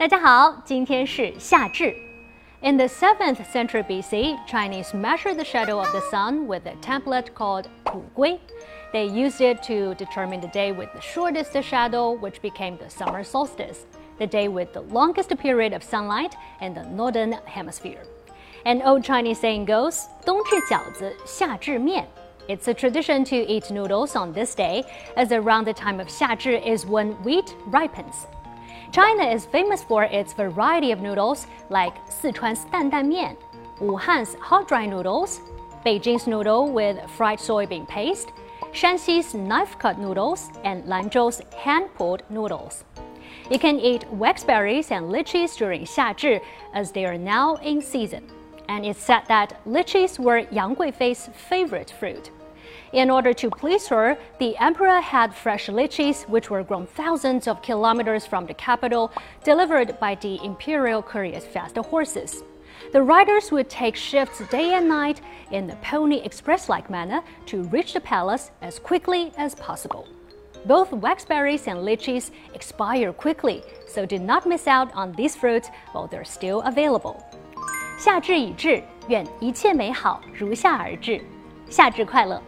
大家好，今天是夏至。In the 7th century BC, Chinese measured the shadow of the sun with a template called 土圭. They used it to determine the day with the shortest shadow, which became the summer solstice, the day with the longest period of sunlight in the northern hemisphere. An old Chinese saying goes, 冬至饺子，夏至面. It's a tradition to eat noodles on this day, as around the time of 夏至 is when wheat ripens. China is famous for its variety of noodles like Sichuan's dan dan mian, Wuhan's hot dry noodles, Beijing's noodle with fried soybean paste, Shanxi's knife-cut noodles, and Lanzhou's hand-pulled noodles. You can eat waxberries and lychees during Xiazhi as they are now in season. And it's said that lychees were Yang Guifei's favorite fruit. In order to please her, the emperor had fresh lychees, which were grown thousands of kilometers from the capital, delivered by the imperial courier's fast horses. The riders would take shifts day and night in the pony express like manner to reach the palace as quickly as possible. Both waxberries and lychees expire quickly, so do not miss out on these fruits while they're still available. 夏至已至，愿一切美好如夏而至。夏至快乐！